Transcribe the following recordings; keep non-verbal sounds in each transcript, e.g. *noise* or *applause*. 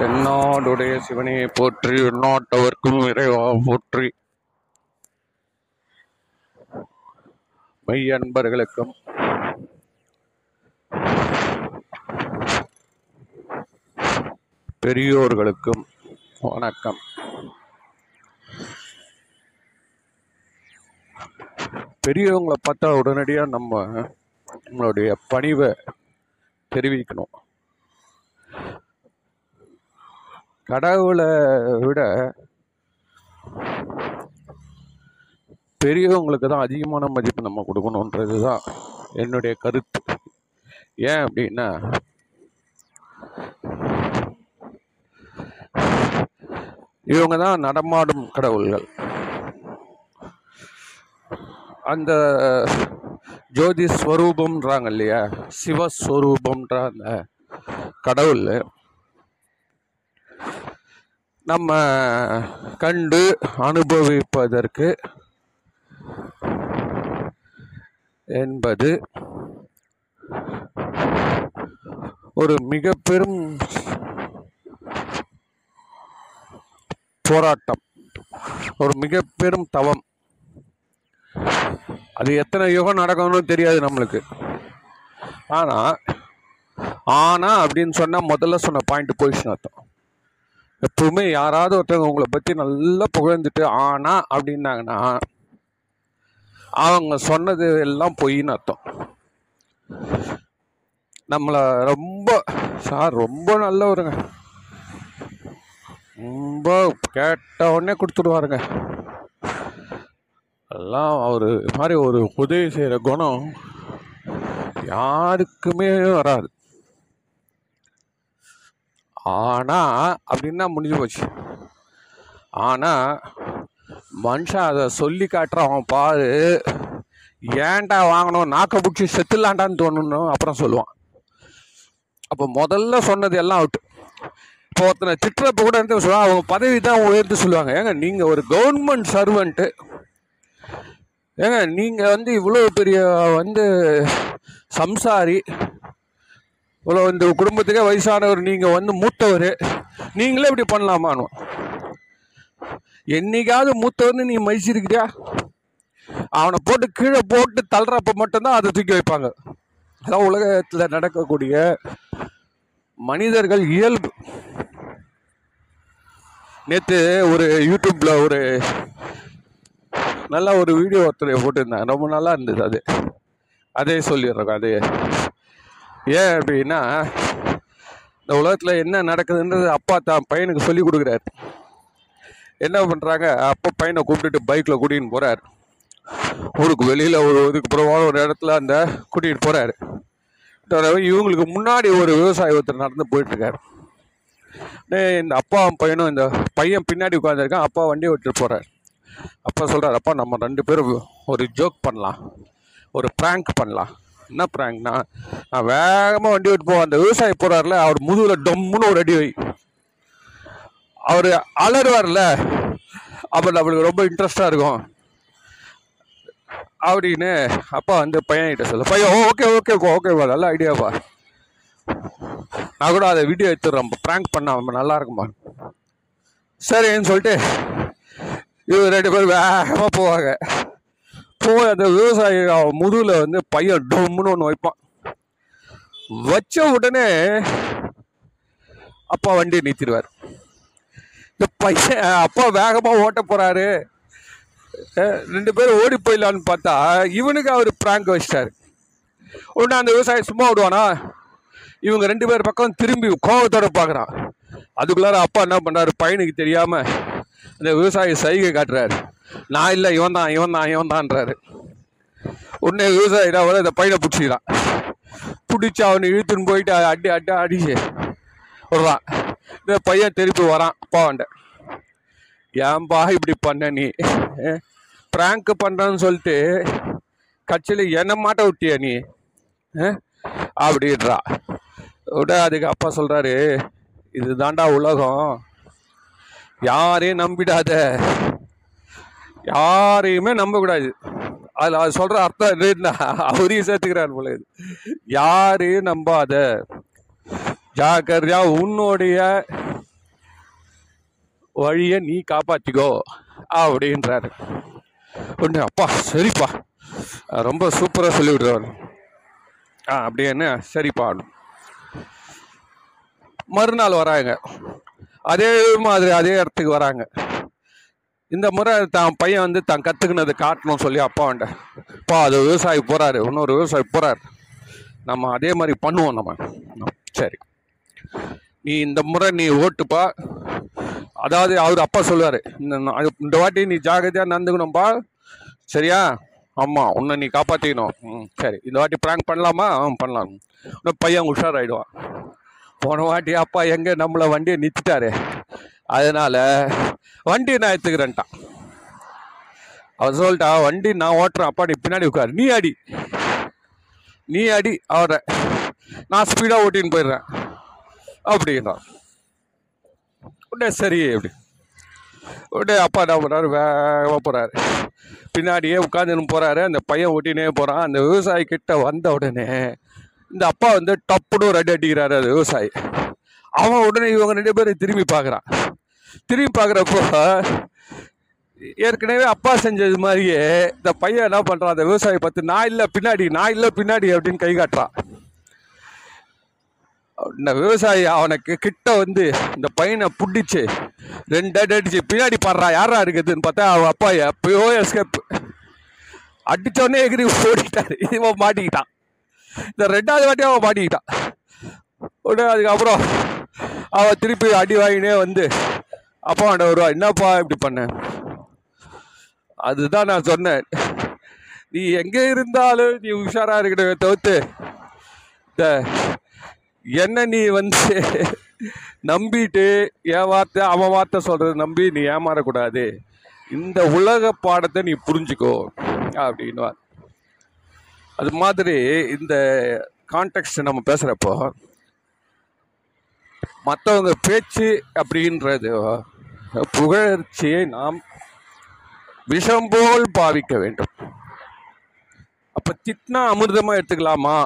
தென்னாடுடைய சிவனையை போற்றி நாட்டவர்க்கும் இறைவா போற்றி. மெய் அன்பர்களுக்கும் பெரியோர்களுக்கும் வணக்கம். பெரியவங்களை பார்த்தா உடனடியாக நம்ம நம்மளுடைய பணிவை தெரிவிக்கணும். கடவுளை விட பெரியவங்களுக்கு தான் அதிகமான மதிப்பு நம்ம கொடுக்கணுன்றது தான் என்னுடைய கருத்து. ஏன் அப்படின்னா இவங்க தான் நடமாடும் கடவுள்கள். அந்த ஜோதி ஸ்வரூபம்ன்றாங்க இல்லையா சிவஸ்வரூபம்ன்ற அந்த கடவுள். நம்ம கண்டு அனுபவிப்பதற்கு என்பது ஒரு மிக பெரும் போராட்டம். ஒரு மிக பெரும் தவம். அது எத்தனை யுகம் நடக்கணும்னு தெரியாது நம்மளுக்கு. ஆனா ஆனா அப்படின்னு சொன்னா முதல்ல சொன்ன பாயிண்ட் போயிடுச்சுன்னு அர்த்தம். எப்பவுமே யாராவது ஒருத்தவங்க உங்களை பத்தி நல்லா புகழ்ந்துட்டு ஆனா அப்படின்னாங்கன்னா அவங்க சொன்னது எல்லாம் பொய்ன்னு அர்த்தம். நம்மளை ரொம்ப சார் ரொம்ப நல்லவருங்க. ரொம்ப கேட்ட உடனே கொடுத்துடுவாருங்க. எல்லாம் அவர் மாதிரி ஒரு உதவி செய்கிற குணம் யாருக்குமே வராது. ஆனால் அப்படின்னா முடிஞ்சு போச்சு. ஆனால் மனுஷன் அதை சொல்லி காட்டுறவன் பாரு ஏன்டா வாங்கணும்? நாக்கை பிடிச்சி செத்துலாண்டான்னு தோணணும் அப்புறம் சொல்லுவான். அப்போ முதல்ல சொன்னது எல்லாம் அவுட் இப்போ ஒருத்தனை திட்டுறப்ப கூட இருந்து சொல்லுவாங்க? அவங்க பதவி தான் உயர்ந்து சொல்லுவாங்க. ஏங்க நீங்கள் ஒரு கவர்மெண்ட் சர்வெண்ட்டு ஏங்க நீங்கள் வந்து இவ்வளோ பெரிய வந்து சம்சாரி இவ்வளோ இந்த குடும்பத்துக்கே வயசானவர் நீங்கள் வந்து மூத்தவர். நீங்களே இப்படி பண்ணலாமான்னு என்னைக்காவது மூத்தவர்னு நீ மதிச்சிருக்கிறியா அவனை போட்டு கீழே போட்டு தள்ளுறப்ப மட்டும்தான் அதை தூக்கி வைப்பாங்க. அதான் உலகத்தில் நடக்கக்கூடிய மனிதர்கள் இயல்பு. நேற்று ஒரு யூடியூப்பில் ஒரு நல்ல ஒரு வீடியோ ஒருத்தர் போட்டிருந்தாங்க ரொம்ப நல்லா இருந்தது அது. அதே சொல்லிடுறோம் அதே. ஏன் அப்படின்னா இந்த உலகத்தில் என்ன நடக்குதுன்றது அப்பா தான் பையனுக்கு சொல்லி கொடுக்குறாரு. என்ன பண்ணுறாங்க அப்பா பையனை கூப்பிட்டுட்டு பைக்கில் கூட்டின்னு போகிறார் ஊருக்கு வெளியில் ஒரு ஒதுக்குப்புறமான ஒரு இடத்துல அந்த கூட்டிகிட்டு போகிறாரு இவங்களுக்கு முன்னாடி ஒரு விவசாயி ஒருத்தர் நடந்து போயிட்டுருக்காரு. இந்த அப்பா பையனும் இந்த பையன் பின்னாடி உட்காந்துருக்கான் அப்பா வண்டி ஓட்டிட்டு போகிறார் அப்பா சொல்கிறார் அப்பா நம்ம ரெண்டு பேரும் ஒரு ஜோக் பண்ணலாம். ஒரு ப்ராங்க் பண்ணலாம். என்ன ப்ராங்க்னா நான் வேகமாக வண்டி விட்டு போவேன். அந்த விவசாயி போகிறார்ல அவர் முதுகில் டம்முன்னு ஒரு அடி வை. அவர் அலறுவார்ல அப்போ நம்மளுக்கு ரொம்ப இன்ட்ரெஸ்டாக இருக்கும். அப்படின்னு அப்பா வந்து பையன்கிட்ட சொல்ல. பையன் ஓகே ஓகேப்பா ஓகேப்பா நல்ல ஐடியாப்பா நான் கூட அதை வீடியோ எடுத்துடுறேன். ப்ராங்க் பண்ண நல்லா இருக்குமா சரின்னு சொல்லிட்டு இவர் ரெண்டு பேரும் வேகமாக போவாங்க. போய் அந்த விவசாயி முதுகில் வந்து பையன் டொம்முன்னு ஒன்று வைப்பான். வச்ச உடனே அப்பா வண்டியை நிறுத்திடுவார். இந்த பையன் அப்பா வேகமாக ஓட்ட போகிறாரு ரெண்டு பேரும் ஓடி போயிடலான்னு பார்த்தா இவனுக்கு அவர் பிராங்க் வச்சிட்டாரு. உடனே அந்த விவசாயி சும்மா விடுவானா? இவங்க ரெண்டு பேர் பக்கம் திரும்பி கோபத்தோட பார்க்குறான் அதுக்குள்ளார அப்பா என்ன பண்ணுறாரு பையனுக்கு தெரியாமல் அந்த விவசாயி சைகை காட்டுறாரு. நான் இல்லை இவன் தான் இவன் தான் இவன் தான்றாரு. உடனே விவசாயி வர இந்த பையனை பிடிச்சிக்கிறான். பிடிச்சி அவனை இழுத்துன்னு போயிட்டு அடி அடி அடிச்சு விடுறான். இந்த பையன் திருப்பி வரான் போவாண்ட ஏன்பா இப்படி பண்ண நீ? ப்ராங்க் பண்ணுறன்னு சொல்லிட்டு கட்சியில் என்ன மாட்ட விட்டியா நீ? அப்படின்றா. விட அதுக்கு அப்பா சொல்கிறாரு இதுதான்டா உலகம். யாரையும் நம்பிடாத. யாரையுமே நம்பக்கூடாது. அதில் அது சொல்கிற அர்த்தம் என்னன்னா அவரையும் சேர்த்துக்கிறார் போல இது. யாரையும் நம்பாத. ஜாக்கிரதையா உன்னுடைய வழியை நீ காப்பாற்றிக்கோ அப்படின்றாரு. ஒன்று அப்பா சரிப்பா. ரொம்ப சூப்பராக சொல்லி விடுறாரு ஆ அப்படின்னு சரிப்பா. மறுநாள் வராங்க. அதே மாதிரி அதே இடத்துக்கு வராங்க. இந்த முறை தான் பையன் வந்து தான் கற்றுக்கினது காட்டணும்னு சொல்லி அப்பா அப்பா அது விவசாயி போகிறாரு இன்னொரு விவசாயி போகிறாரு நம்ம அதே மாதிரி பண்ணுவோம் நம்ம. சரி. நீ இந்த முறை நீ ஓட்டுப்பா அதாவது அவர் அப்பா சொல்லுவார் இந்த இந்த வாட்டி நீ ஜாகிரதையாக நடந்துக்கணும்ப்பா சரியா? ஆமாம் உன்னை நீ காப்பாற்றிக்கணும் ம் சரி. இந்த வாட்டி ப்ராங்க் பண்ணலாமா? ஆ பண்ணலாம். இன்னும் பையன் உஷாராயிடுவான். போன வாட்டி அப்பா எங்கே நம்மளை வண்டியை நிறுத்திட்டாரு? அதனால வண்டி நான் எடுத்துக்கிறேன்ட்டான் அவன் சொல்லிட்டா வண்டி நான் ஓட்டுறேன் அப்பா நீ பின்னாடி உட்காரு. நீ அடி. நீ அடி அவரை. நான் ஸ்பீடாக ஓட்டின்னு போயிடுறேன். அப்படிங்கிறான் உடனே சரி அப்படி. உடனே அப்பா என்ன பண்ணுறாரு வேகமாக போகிறாரு பின்னாடியே உட்காந்துன்னு போகிறாரு அந்த பையன் ஓட்டினே போகிறான் அந்த விவசாயி கிட்ட வந்த உடனே இந்த அப்பா வந்து டப்புன்னு ரெடி அடிக்கிறாரு அந்த விவசாயி. அவன் உடனே இவங்க ரெண்டு பேரும் திரும்பி பார்க்குறான். திரும்பி பார்க்குறப்போ ஏற்கனவே அப்பா செஞ்சது மாதிரியே இந்த பையன் என்ன பண்ணுறான் அந்த விவசாயி பார்த்து நான் இல்லை பின்னாடி நான் இல்லை பின்னாடி அப்படின்னு கை காட்டுறான். இந்த விவசாயி அவனுக்கு கிட்ட வந்து இந்த பையனை பிடிச்சி ரெண்டு அடி அடிச்சு பின்னாடி பாடுறா யாரா இருக்குதுன்னு பார்த்தா அவன் அப்பா எப்பயோ எஸ்கேப் அடித்தோடனே எகிரி ஓடிட்டார். இவன் மாட்டிக்கிட்டான். இந்த ரெண்டாவது வாட்டி அவன் மாட்டிக்கிட்டான். உடனே அதுக்கப்புறம் அவள் திருப்பி அடி வாங்கினே வந்து அப்பா அவன்கிட்ட வருவா என்னப்பா இப்படி பண்ண? அதுதான் நான் சொன்னேன். நீ எங்கே இருந்தாலும் நீ உஷாரா இருக்கிறத தவிர்த்து இந்த என்ன நீ வந்து நம்பிட்டு என் வார்த்தை அவன் வார்த்தை சொல்றது நம்பி நீ ஏமாறக்கூடாது. இந்த உலக பாடத்தை நீ புரிஞ்சுக்கோ அப்படின்வார் அது மாதிரி இந்த கான்டெக்ட் நம்ம பேசுகிறப்போ மற்றவங்க பேச்சு அப்படின்றது புகழ்ச்சியை நாம் விஷம் போல் பாவிக்க வேண்டும். அப்போ திட்டினா அமிர்தமாக எடுத்துக்கலாமா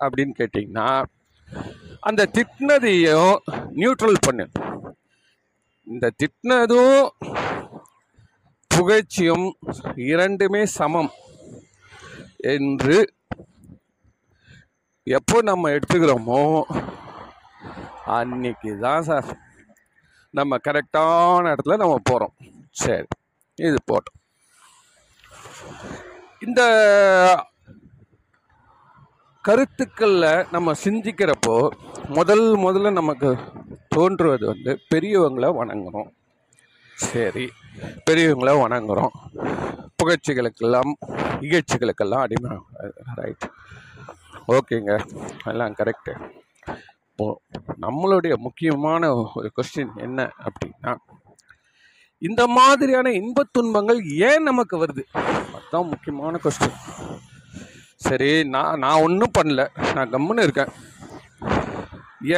அப்படின்னு கேட்டிங்கன்னா அந்த திட்டினதையும் நியூட்ரல் பண்ணு. இந்த திட்டினதும் புகழ்ச்சியும் இரண்டுமே சமம் என்று எப்போ நம்ம எடுத்துக்கிறோமோ அன்னைக்கு தான் சார். நம்ம கரெக்டான இடத்துல நம்ம போகிறோம் சரி இது போட்டோம். இந்த கருத்துக்களில் நம்ம சிந்திக்கிறப்போ முதல் முதல்ல நமக்கு தோன்றுவது வந்து பெரியவங்களை வணங்குறோம். சரி பெரியவங்களை வணங்குறோம். புகழ்ச்சிகளுக்கெல்லாம் இகழ்ச்சிகளுக்கெல்லாம் அடிமை ரைட் ஓகேங்க எல்லாம் கரெக்டு இப்போ நம்மளுடைய முக்கியமான ஒரு கொஸ்டின் என்ன அப்படின்னா இந்த மாதிரியான இன்பத் துன்பங்கள் ஏன் நமக்கு வருது? அதுதான் முக்கியமான கொஸ்டின் சரி நான் நான் ஒன்றும் பண்ணல. நான் கம்முன்னு இருக்கேன்.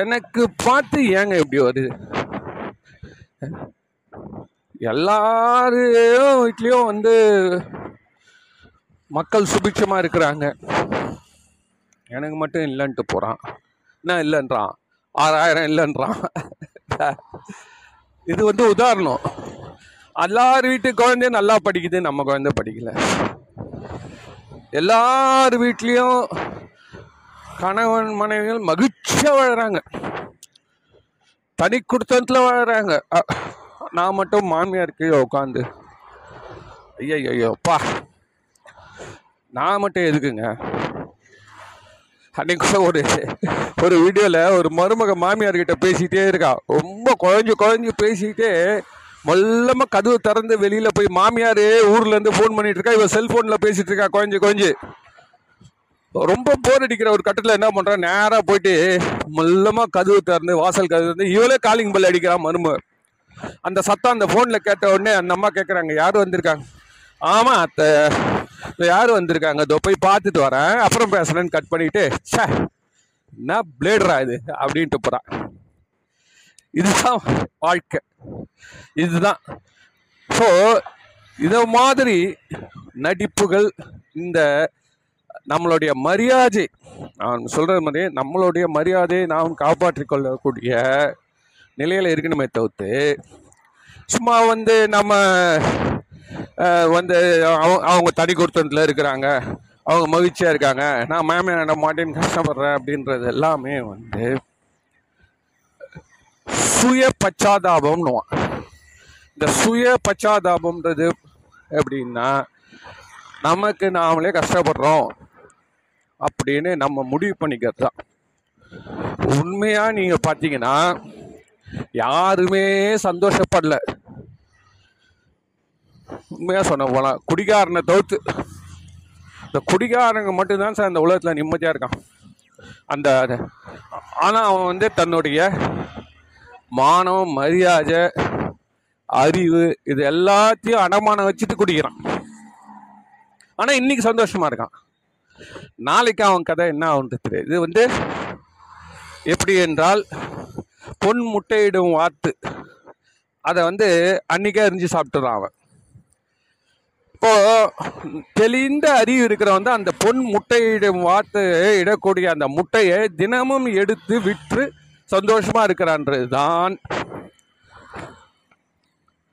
எனக்கு பார்த்து ஏங்க இப்படி வருது? எல்லாரையும் வீட்லேயும் வந்து மக்கள் சுபிட்சமாக இருக்கிறாங்க. எனக்கு மட்டும் இல்லைன்ட்டு போகிறான் என்ன இல்லைன்றான். ஆறாயிரம் இல்லைன்றான். இது வந்து உதாரணம். எல்லார் வீட்டு குழந்தையும் நல்லா படிக்குது நம்ம குழந்தை படிக்கல. எல்லார் வீட்லேயும் கணவன் மனைவிகள் மகிழ்ச்சியாக வாழறாங்க. தனி குடுத்தத்தில் வாழறாங்க. அ- நான் மட்டும் மாமியார் கீழே உட்காந்து ஐயோ ஐயோப்பா நான் மட்டும் எதுக்குங்க? அன்னைக்கு கூட ஒரு ஒரு வீடியோவில் ஒரு மருமக மாமியார்கிட்ட பேசிகிட்டே இருக்கா. ரொம்ப குழஞ்சு குழஞ்சு பேசிக்கிட்டே மொல்லமாக கதவு திறந்து வெளியில் போய் மாமியார் ஊர்லேருந்து ஃபோன் பண்ணிட்டு இருக்கா. இவன் செல்ஃபோனில் பேசிட்டு இருக்கா குழஞ்சு குழஞ்சு. ரொம்ப போர் அடிக்கிற ஒரு கட்டத்தில் என்ன பண்ணுறான் நேராக போயிட்டு மொல்லமாக கதவு திறந்து வாசல் கதவு திறந்து இவளே காலிங் பெல் அடிக்கிறான் மரும. அந்த சத்தம் அந்த ஃபோனில் கேட்ட உடனே அந்த அம்மா கேட்குறாங்க யார் வந்திருக்காங்க? ஆமாம் அத்தை. யார் வந்திருக்காங்க? இதோ போய் பார்த்துட்டு வரேன். அப்புறம் பேசுகிறேன்னு கட் பண்ணிட்டு ச்சே என்ன பிளேடரா இது? அப்படின்ட்டு போகிறான் இதுதான் வாழ்க்கை. இதுதான். ஸோ இதை மாதிரி நடிப்புகள் இந்த நம்மளுடைய மரியாதை நான் சொல்கிற மாதிரி நம்மளுடைய மரியாதையை நாம் காப்பாற்றிக்கொள்ளக்கூடிய நிலையில் இருக்கணுமே தவிர்த்து சும்மா வந்து நம்ம வந்து அவங்க அவங்க தனி கொடுத்தனத்தில் இருக்கிறாங்க. அவங்க மகிழ்ச்சியாக இருக்காங்க. நான் மேம என்ன மாட்டேன்னு கஷ்டப்படுறேன் அப்படின்றது எல்லாமே வந்து சுய பச்சாதாபம்னுவான் இந்த சுய பச்சாதாபம்ன்றது எப்படின்னா நமக்கு நாமளே கஷ்டப்படுறோம் அப்படின்னு நம்ம முடிவு பண்ணிக்கிறது தான். உண்மையாக நீங்கள் பார்த்தீங்கன்னா யாருமே சந்தோஷப்படல. உண்மையாக சொன்ன போனால் குடிகாரனை தவிர்த்து இந்த குடிகாரங்க மட்டும்தான் சார் இந்த உலகத்தில் நிம்மதியாக இருக்கான். அந்த ஆனால் அவன் வந்து தன்னுடைய மானம் மரியாதை அறிவு இது எல்லாத்தையும் அடமானம் வச்சுட்டு குடிக்கிறான். ஆனால் இன்னைக்கு சந்தோஷமாக இருக்கான். நாளைக்கு அவன் கதை என்ன ஆகுன்றது தெரியாது. இது வந்து எப்படி என்றால் பொன் முட்டையிடும் வாத்து அதை வந்து அன்னைக்கே அறிஞ்சு சாப்பிட்டுறான் அவன். இப்போ தெளிந்த அறிவு இருக்கிறவன் வந்து அந்த பொன் முட்டையிடும் வார்த்தையை இடக்கூடிய அந்த முட்டையை தினமும் எடுத்து விற்று சந்தோஷமா இருக்கிறான்றது தான்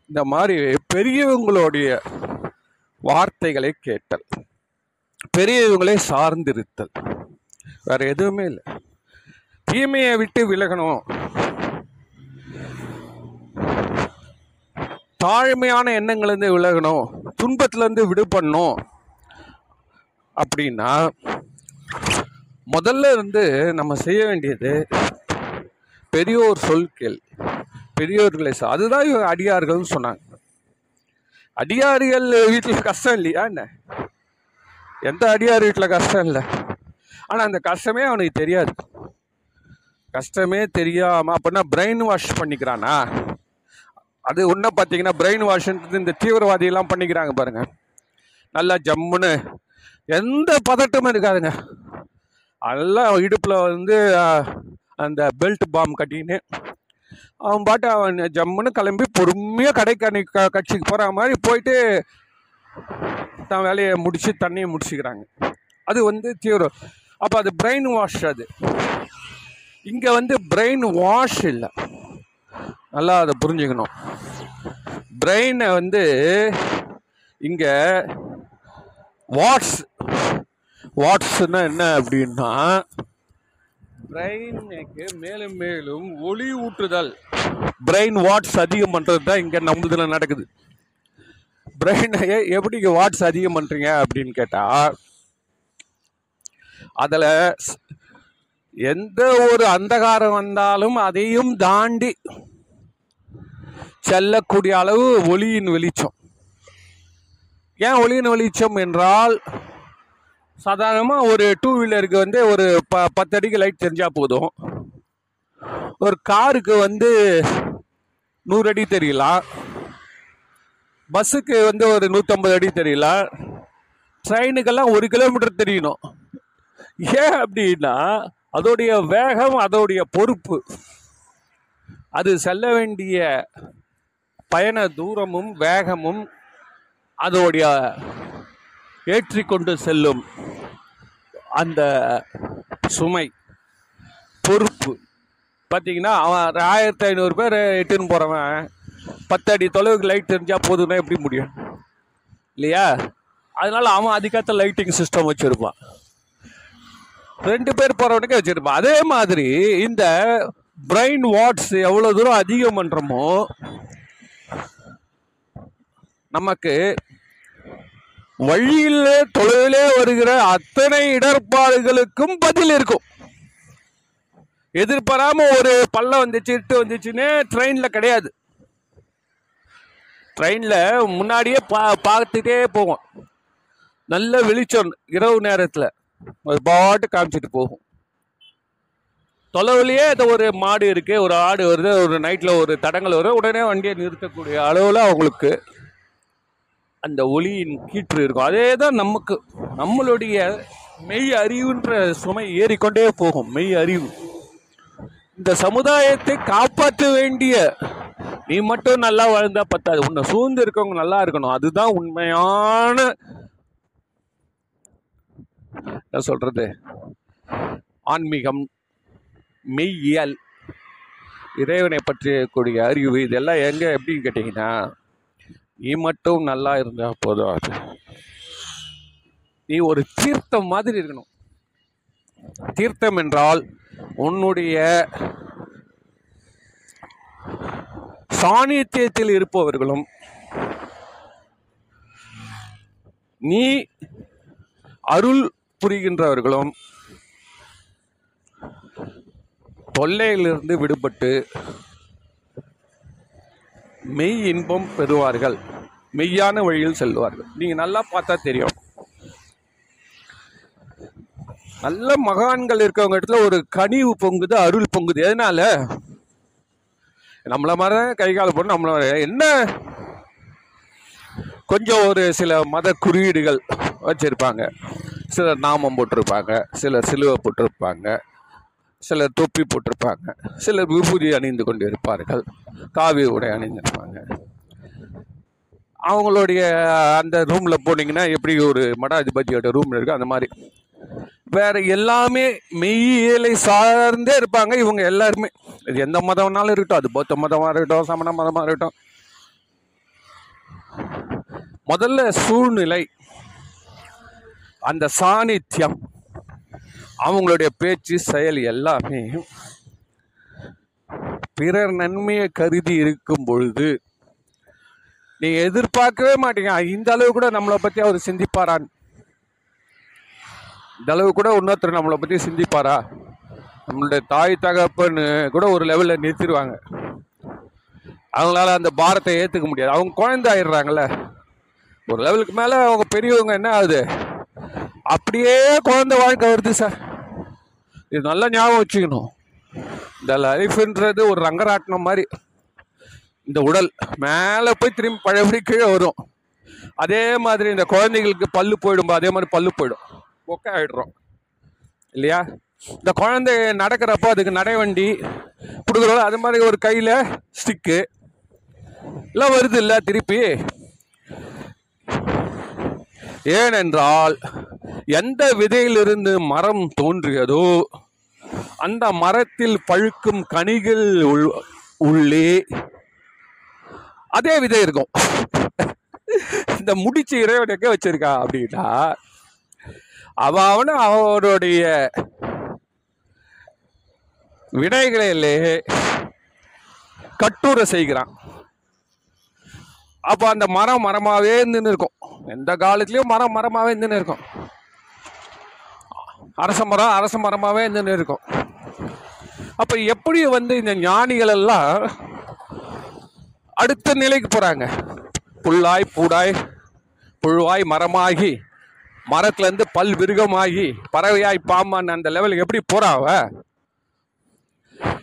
இந்த மாதிரி பெரியவங்களுடைய வார்த்தைகளை கேட்டல் பெரியவங்களை சார்ந்திருத்தல் வேற எதுவுமே இல்லை. தீமையை விட்டு விலகணும். தாழ்மையான எண்ணங்கள்லேருந்து விலகணும். துன்பத்திலேருந்து விடுபடணும். அப்படின்னா முதல்ல இருந்து நம்ம செய்ய வேண்டியது பெரியோர் சொல் கேள். பெரியோர்களை அதுதான் இவங்க அடியார்கள்னு சொன்னாங்க. அடியார்கள் வீட்டில் கஷ்டம் இல்லையா என்ன? எந்த அடியார் வீட்டில் கஷ்டம் இல்லை? ஆனால் அந்த கஷ்டமே அவனுக்கு தெரியாது. கஷ்டமே தெரியாமல் அப்படின்னா பிரெயின் வாஷ் பண்ணிக்கிறானா? அது ஒன்றை பார்த்தீங்கன்னா பிரெயின் வாஷ்ன்றது இந்த தீவிரவாதியெல்லாம் பண்ணிக்கிறாங்க பாருங்க. நல்லா ஜம்முன்னு எந்த பதட்டமும் இருக்காதுங்க. எல்லாம் இடுப்பில் வந்து அந்த பெல்ட் பாம் கட்டின்னு அவன் பாட்டு அவன் ஜம்முன்னு கிளம்பி பொறுமையாக கடைக்கணி க கட்சிக்கு போகிற மாதிரி போயிட்டு தான் வேலையை முடித்து தண்ணியை முடிச்சுக்கிறாங்க. அது வந்து தீவிரம் அப்போ அது பிரெயின் வாஷ் அது. இங்கே வந்து பிரெயின் வாஷ் இல்லை. நல்லா அதை புரிஞ்சுக்கணும். பிரெயினை வந்து இங்கே வாட்ஸ் வாட்ஸ்னால் என்ன அப்படின்னா பிரெயினுக்கு மேலும் மேலும் ஒளி ஊற்றுதல். பிரெயின் வாட்ஸ் அதிகம் பண்ணுறது தான் இங்கே நம்மளதுல நடக்குது. பிரெயினை எப்படி வாட்ஸ் அதிகம் பண்ணுறீங்க அப்படின்னு கேட்டால் அதில் எந்த ஒரு அந்தகாரம் வந்தாலும் அதையும் தாண்டி செல்லக்கூடிய அளவு ஒளியின் வெளிச்சம். ஏன் ஒளியின் வெளிச்சம் என்றால் சாதாரணமாக ஒரு டூ வீலருக்கு வந்து ஒரு ப பத்து அடிக்கு லைட் தெரிஞ்சால் போதும். ஒரு காருக்கு வந்து நூறு அடி தெரியலாம். பஸ்ஸுக்கு வந்து ஒரு நூற்றம்பது அடி தெரியலாம். ட்ரெயினுக்கெல்லாம் ஒரு கிலோமீட்டர் தெரியணும். ஏன் அப்படின்னா அதோடைய வேகம் அதோடைய பொறுப்பு. அது செல்ல வேண்டிய பயண தூரமும் வேகமும் அதோடைய ஏற்றிக்கொண்டு செல்லும் அந்த சுமை பொறுப்பு. பார்த்தீங்கன்னா அவன் ஆயிரத்தி ஐநூறு பேர் எட்டுன்னு போகிறவன் பத்து அடி தொலைவுக்கு லைட் தெரிஞ்சால் போதுன்னா எப்படி முடியும்? இல்லையா? அதனால அவன் அதுக்கேற்ற லைட்டிங் சிஸ்டம் வச்சுருப்பான். ரெண்டு பேர் போகிறவனுக்கே வச்சுருப்பான். அதே மாதிரி இந்த பிரெயின் வாட்ஸ் எவ்வளோ தூரம் அதிகம் பண்ணுறோமோ நமக்கு வழியில் தொழிலே வருகிற அத்தனை இடர்பாடுகளுக்கும் பதில் இருக்கும். எதிர்பாராம ஒரு பள்ளம் வந்துச்சு இட்டு வந்துச்சுன்னு ட்ரெயின்ல கிடையாது. ட்ரெயின்ல முன்னாடியே பா பார்த்துட்டே போவோம். நல்ல வெளிச்சம் இரவு நேரத்தில். அது பாட்டு காமிச்சிட்டு போகும். தொலைவிலேயே அது ஒரு மாடு இருக்கு ஒரு ஆடு வருது ஒரு நைட்டில் ஒரு தடங்கள் வரும் உடனே வண்டியை நிறுத்தக்கூடிய அளவில் அவங்களுக்கு அந்த ஒளியின் கீற்று இருக்கும். அதே தான் நமக்கு நம்மளுடைய மெய் அறிவுன்ற சுமை ஏறிக்கொண்டே போகும் மெய் அறிவு. இந்த சமுதாயத்தை காப்பாற்ற வேண்டிய நீ மட்டும் நல்லா வாழ்ந்தா பத்தாது. உன்னை சூழ்ந்து இருக்கவங்க நல்லா இருக்கணும். அதுதான் உண்மையான என்ன சொல்றது? ஆன்மீகம் மெய்யியல். இறைவனை பற்றியக்கூடிய அறிவு இதெல்லாம் எங்கே எப்படின்னு கேட்டீங்கன்னா நீ மட்டும் நல்லா இருந்தால் போதும் அது. நீ ஒரு தீர்த்தம் மாதிரி இருக்கணும். தீர்த்தம் என்றால் உன்னுடைய சாநித்தியத்தில் இருப்பவர்களும் நீ அருள் புரிகின்றவர்களும் தொல்லையிலிருந்து விடுபட்டு மெய் இன்பம் பெறுவார்கள். மெய்யான வழியில் செல்வார்கள். நீங்கள் நல்லா பார்த்தா தெரியும். நல்ல மகான்கள் இருக்கவங்க இடத்துல ஒரு கனிவு பொங்குது அருள் பொங்குது. எதனால? நம்மள மாதிரி தான் கை கால் போட்டு நம்மள மாதிரி. என்ன? கொஞ்சம் ஒரு சில மத குறியீடுகள் வச்சிருப்பாங்க. சிலர் நாமம் போட்டிருப்பாங்க சிலர் சிலுவை போட்டிருப்பாங்க. சிலர் தொப்பி போட்டிருப்பாங்க. சிலர் விபூதி அணிந்து கொண்டு இருப்பார்கள் காவி உடை அணிந்திருப்பாங்க. அவங்களுடைய அந்த ரூமில் போனீங்கன்னா எப்படி ஒரு மடாதிபதியோட ரூம் இருக்கு அந்த மாதிரி. வேற எல்லாமே மெய்யியலை சார்ந்தே இருப்பாங்க இவங்க எல்லாருமே. இது எந்த மதம்னாலும் இருக்கட்டும் அது பௌத்த மதமாக இருக்கட்டும் சமண மதமாக இருக்கட்டும். முதல்ல சூழ்நிலை அந்த சாநித்தியம் அவங்களுடைய பேச்சு செயல் எல்லாமே பிறர் நன்மையை கருதி இருக்கும் பொழுது நீ எதிர்பார்க்கவே மாட்டீங்க. இந்த அளவு கூட நம்மளை பத்தி அவர் சிந்திப்பாரான் இந்த அளவு கூட இன்னொருத்தர் நம்மளை பத்தி சிந்திப்பாரா? நம்மளுடைய தாய் தகப்பன்னு கூட ஒரு லெவலில் நிறுத்திடுவாங்க. அவங்களால அந்த பாரத்தை ஏற்றுக்க முடியாது. அவங்க குழந்தை ஆயிடுறாங்கல்ல. ஒரு லெவலுக்கு மேலே அவங்க பெரியவங்க என்ன ஆகுது? அப்படியே குழந்தை வாழ்க்கை வருது சார். இது நல்லா ஞாபகம் வச்சுக்கணும். இந்த லைஃப்ன்றது ஒரு ரங்கராட்டினம் மாதிரி இந்த உடல். மேலே போய் திரும்பி பழையபடி கீழே வரும். அதே மாதிரி இந்த குழந்தைகளுக்கு பல்லு போயிடும்போ அதே மாதிரி பல்லு போயிடும். ஒக்க ஆகிடுறோம் இல்லையா? இந்த குழந்தை நடக்கிறப்போ அதுக்கு நடைவண்டி கொடுக்குறோம் அது மாதிரி ஒரு கையில் ஸ்டிக்கு எல்லாம் வருது இல்லை திருப்பி. ஏனென்றால் எந்த விதையிலிருந்து மரம் தோன்றியதோ அந்த மரத்தில் பழுக்கும் கனிகள் உள் உள்ளே. அதே விதை இருக்கும். இந்த முடிச்சு இறைவன் வச்சிருக்கா அப்படின்னா அவ அவனு அவனுடைய விடைகளிலே கட்டுரை செய்கிறான். அப்போ அந்த மரம் மரமாவே நின்று இருக்கும் எந்த காலத்துலயும் மரம் மரமாவே நின்று இருக்கும் அரச மரம் அரச மரமாகவே நின்று இருக்கும். அப்போ எப்படி வந்து இந்த ஞானிகள் எல்லாம் அடுத்த நிலைக்கு போகிறாங்க புல்லாய் பூடாய் புழுவாய் மரமாகி மரத்துலேருந்து பல் விருகமாகி பறவையாய் பாம்பான் அந்த லெவலுக்கு எப்படி போகிறாவ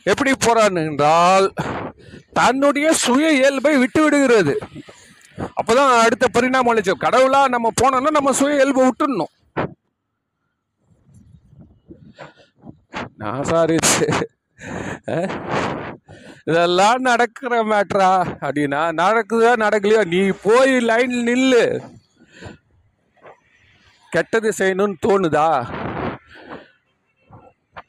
எப்படி போகிறான் என்றால் தன்னுடைய சுய இயல்பை விட்டு விடுகிறது. அப்போதான் அடுத்த பரிணாமம் அளிச்சு கடவுளாக நம்ம போனோம்னா நம்ம சுய இயல்பை விட்டுடணும் நான் சாரி இதெல்லாம் நடக்கிற மேட்ரா அப்படின்னா நடக்குதா நடக்கலையோ? நீ போய் லைன் நில்லு. கெட்டது செய்யணும்னு தோணுதா?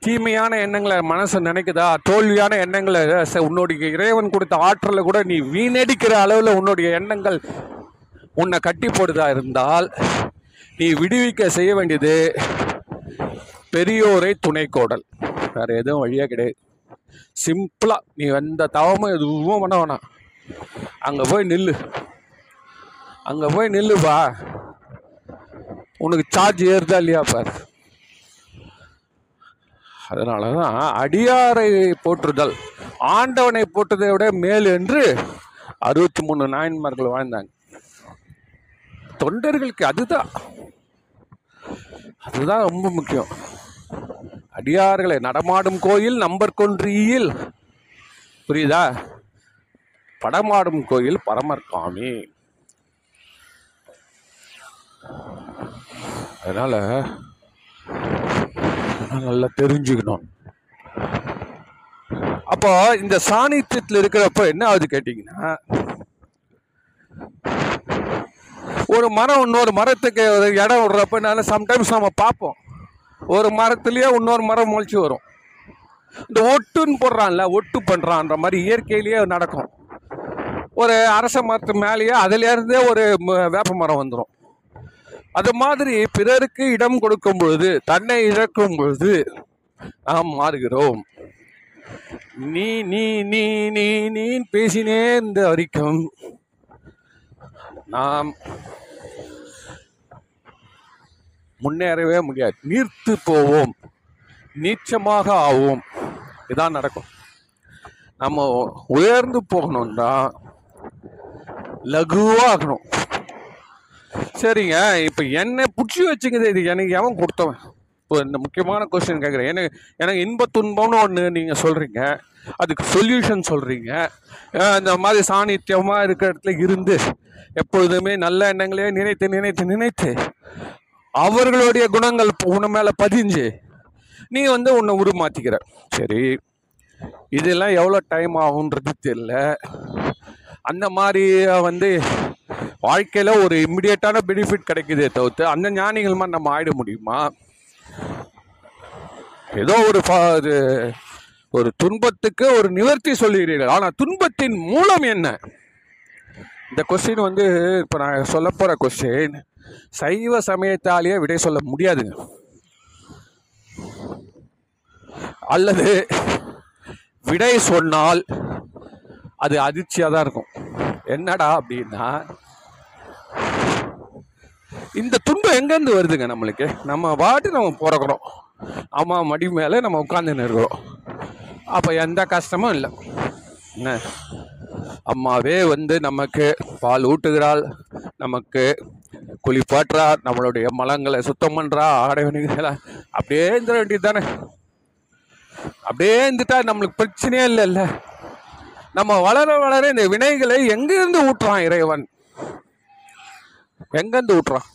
தீமையான எண்ணங்களை மனசு நினைக்குதா? தோல்வியான எண்ணங்களை உன்னுடைய இறைவன் கொடுத்த ஆற்றலை கூட நீ வீணடிக்கிற அளவில் உன்னுடைய எண்ணங்கள் உன்னை கட்டி போடுதா இருந்தால் நீ விடுவிக்க செய்ய வேண்டியது பெரியோரை துணைக்கோடல். வேற எதுவும் வழியா கிடையாது. சிம்பிளா நீ எந்த தவமும் எதுவும் பண்ண வேணாம். அங்க போய் நில்லு. அங்க போய் நில்லுப்பா உனக்கு சார்ஜ் ஏறுதா இல்லையா பார். அதனால தான் அடியாரை போற்றுதல் ஆண்டவனை போட்டதை விட மேல் என்று அறுபத்தி மூணு நாயன்மார்கள் வாழ்ந்தாங்க. தொண்டர்களுக்கு அதுதான். அதுதான் ரொம்ப முக்கியம். அடியார்களை நடமாடும் கோயில் நம்பர் கொன்றியில் புரியுதா? படமாடும் கோயில் பரமர்காமி அதனால நல்லா தெரிஞ்சுக்கணும். அப்போ இந்த சாணித்தியத்தில் இருக்கிறப்ப என்ன ஆகுது கேட்டிங்கன்னா ஒரு மரம் இன்னொரு மரத்துக்கு ஒரு இடம் விடுறப்ப சம்டைம்ஸ் நம்ம பார்ப்போம். ஒரு மரத்துலேயே இன்னொரு மரம் முளைச்சி வரும். இந்த ஒட்டுன்னு போடுறான்ல ஒட்டு பண்ணுறான்ற மாதிரி இயற்கையிலேயே நடக்கும். ஒரு அரச மரத்து மேலேயே அதிலேருந்தே ஒரு வேப்ப மரம் வந்துடும் அது மாதிரி பிறருக்கு இடம் கொடுக்கும் பொழுது தன்னை இழக்கும் பொழுது நாம் மாறுகிறோம். நீ நீ நீ நீ நீ பேசினே இந்த வரைக்கும் நாம் முன்னேறவே முடியாது. நீர்த்து போவோம். நீச்சமாக ஆவோம். இதான் நடக்கும். நம்ம உயர்ந்து போகணும்னா லகுவாகணும் சரிங்க. இப்போ என்னை பிடிச்சி வச்சுக்குது இது. எனக்கு எவன் கொடுத்தவன்? இப்போ இந்த முக்கியமான கொஸ்டின் கேட்குறேன் எனக்கு எனக்கு இன்ப துன்பம்னு ஒன்று நீங்கள் சொல்கிறீங்க அதுக்கு சொல்யூஷன் சொல்கிறீங்க இந்த மாதிரி சாநித்தியமாக இருக்கிற இடத்துல இருந்து எப்பொழுதுமே நல்ல எண்ணங்களே நினைத்து நினைத்து நினைத்து அவர்களுடைய குணங்கள் உன மேலே பதிஞ்சு நீ வந்து உன்னை உருமாற்றிக்கிற சரி இதெல்லாம் எவ்வளோ டைம் ஆகுன்றது தெரியல. அந்த மாதிரி வந்து வாழ்க்கையில் ஒரு இம்மிடியட்டான பெனிஃபிட் கிடைக்குதே தவிர்த்து அந்த ஞானிகள் மாதிரி நம்ம ஆயிட முடியுமா? ஏதோ ஒரு ஒரு ஒரு துன்பத்துக்கு ஒரு நிவர்த்தி சொல்லுகிறீர்கள். ஆனால் துன்பத்தின் மூலம் என்ன? இந்த கொஸ்டின் வந்து இப்போ நான் சொல்ல போகிற கொஸ்டின் சைவ சமயத்தாலேயே விடை சொல்ல முடியாதுங்க. அல்லது விடை சொன்னால் அது அதிர்ச்சியாக தான் இருக்கும். என்னடா அப்படின்னா இந்த துன்பம் எங்கேருந்து வருதுங்க நம்மளுக்கு? நம்ம பாட்டு நம்ம பிறக்கிறோம். அம்மா மடி மேலே நம்ம உட்காந்துன்னு இருக்கிறோம். அப்போ எந்த கஷ்டமும் இல்லை. என்ன? அம்மாவே வந்து நமக்கு பால் ஊட்டுகிறாள். நமக்கு குளிப்பாட்டுறா நம்மளுடைய மலங்களை சுத்தம் பண்ணுறா ஆடைவணிகளை. அப்படியே இருந்துட வேண்டியது தானே அப்படியே இருந்துட்டா நம்மளுக்கு பிரச்சனையே இல்லைல்ல நம்ம வளர வளர இந்த வினைகளை எங்கிருந்து ஊட்டுறான் இறைவன்? எங்கேருந்து ஊட்டுறான்?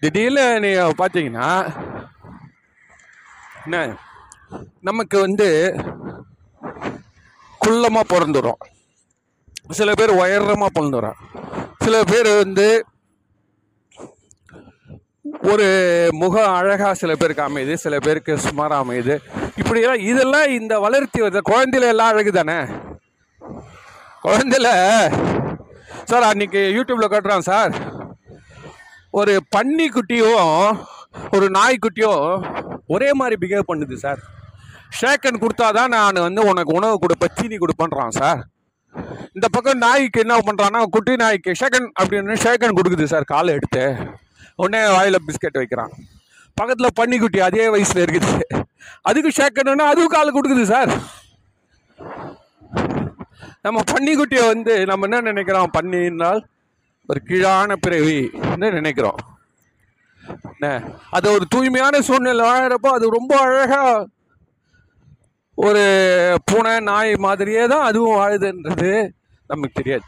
திடீர்னு நீ பார்த்தீங்கன்னா என்ன? நமக்கு வந்து குள்ளமாக பிறந்துடும் சில பேர் உயரமாக பிறந்துடும் சில பேர் வந்து ஒரு முக அழகாக சில பேருக்கு அமையுது சில பேருக்கு சுமாராக அமையுது. இப்படியெல்லாம் இதெல்லாம் இந்த வளர்ச்சி வருது குழந்தையில எல்லாம் அழகு தானே? குழந்தையில சார் அன்னைக்கு யூடியூப்ல கட்டுறான் சார். ஒரு பன்னிக்குட்டியும் ஒரு நாய்க்குட்டியும் ஒரே மாதிரி பிஹேவ் பண்ணுது சார். ஷேக்கன் கொடுத்தாதான் நான் வந்து உனக்கு உணவு கொடுப்பேன் சீனி கொடுப்பேன்றான் சார். இந்த பக்கம் நாய்க்கு என்ன பண்ணுறான்னா குட்டி நாய்க்கு ஷேக்கன் அப்படின்னு ஷேக்கன் கொடுக்குது சார் காலை எடுத்து. உடனே வாயில் பிஸ்கட் வைக்கிறான். பக்கத்தில் பன்னிக்குட்டி அதே வயசில் இருக்குது. அதுக்கு ஷேக்கன்னா அதுவும் கால் கொடுக்குது சார். நம்ம பன்னிக்குட்டியை வந்து நம்ம என்ன நினைக்கிறோம்? பன்னினால் ஒரு கீழான பிறவின்னு நினைக்கிறோம். அது ஒரு தூய்மையான சூழ்நிலை வாழறப்போ அது ரொம்ப அழகா ஒரு பூனை நாய் மாதிரியே தான் அதுவும் வாழுதுன்றது நமக்கு தெரியாது.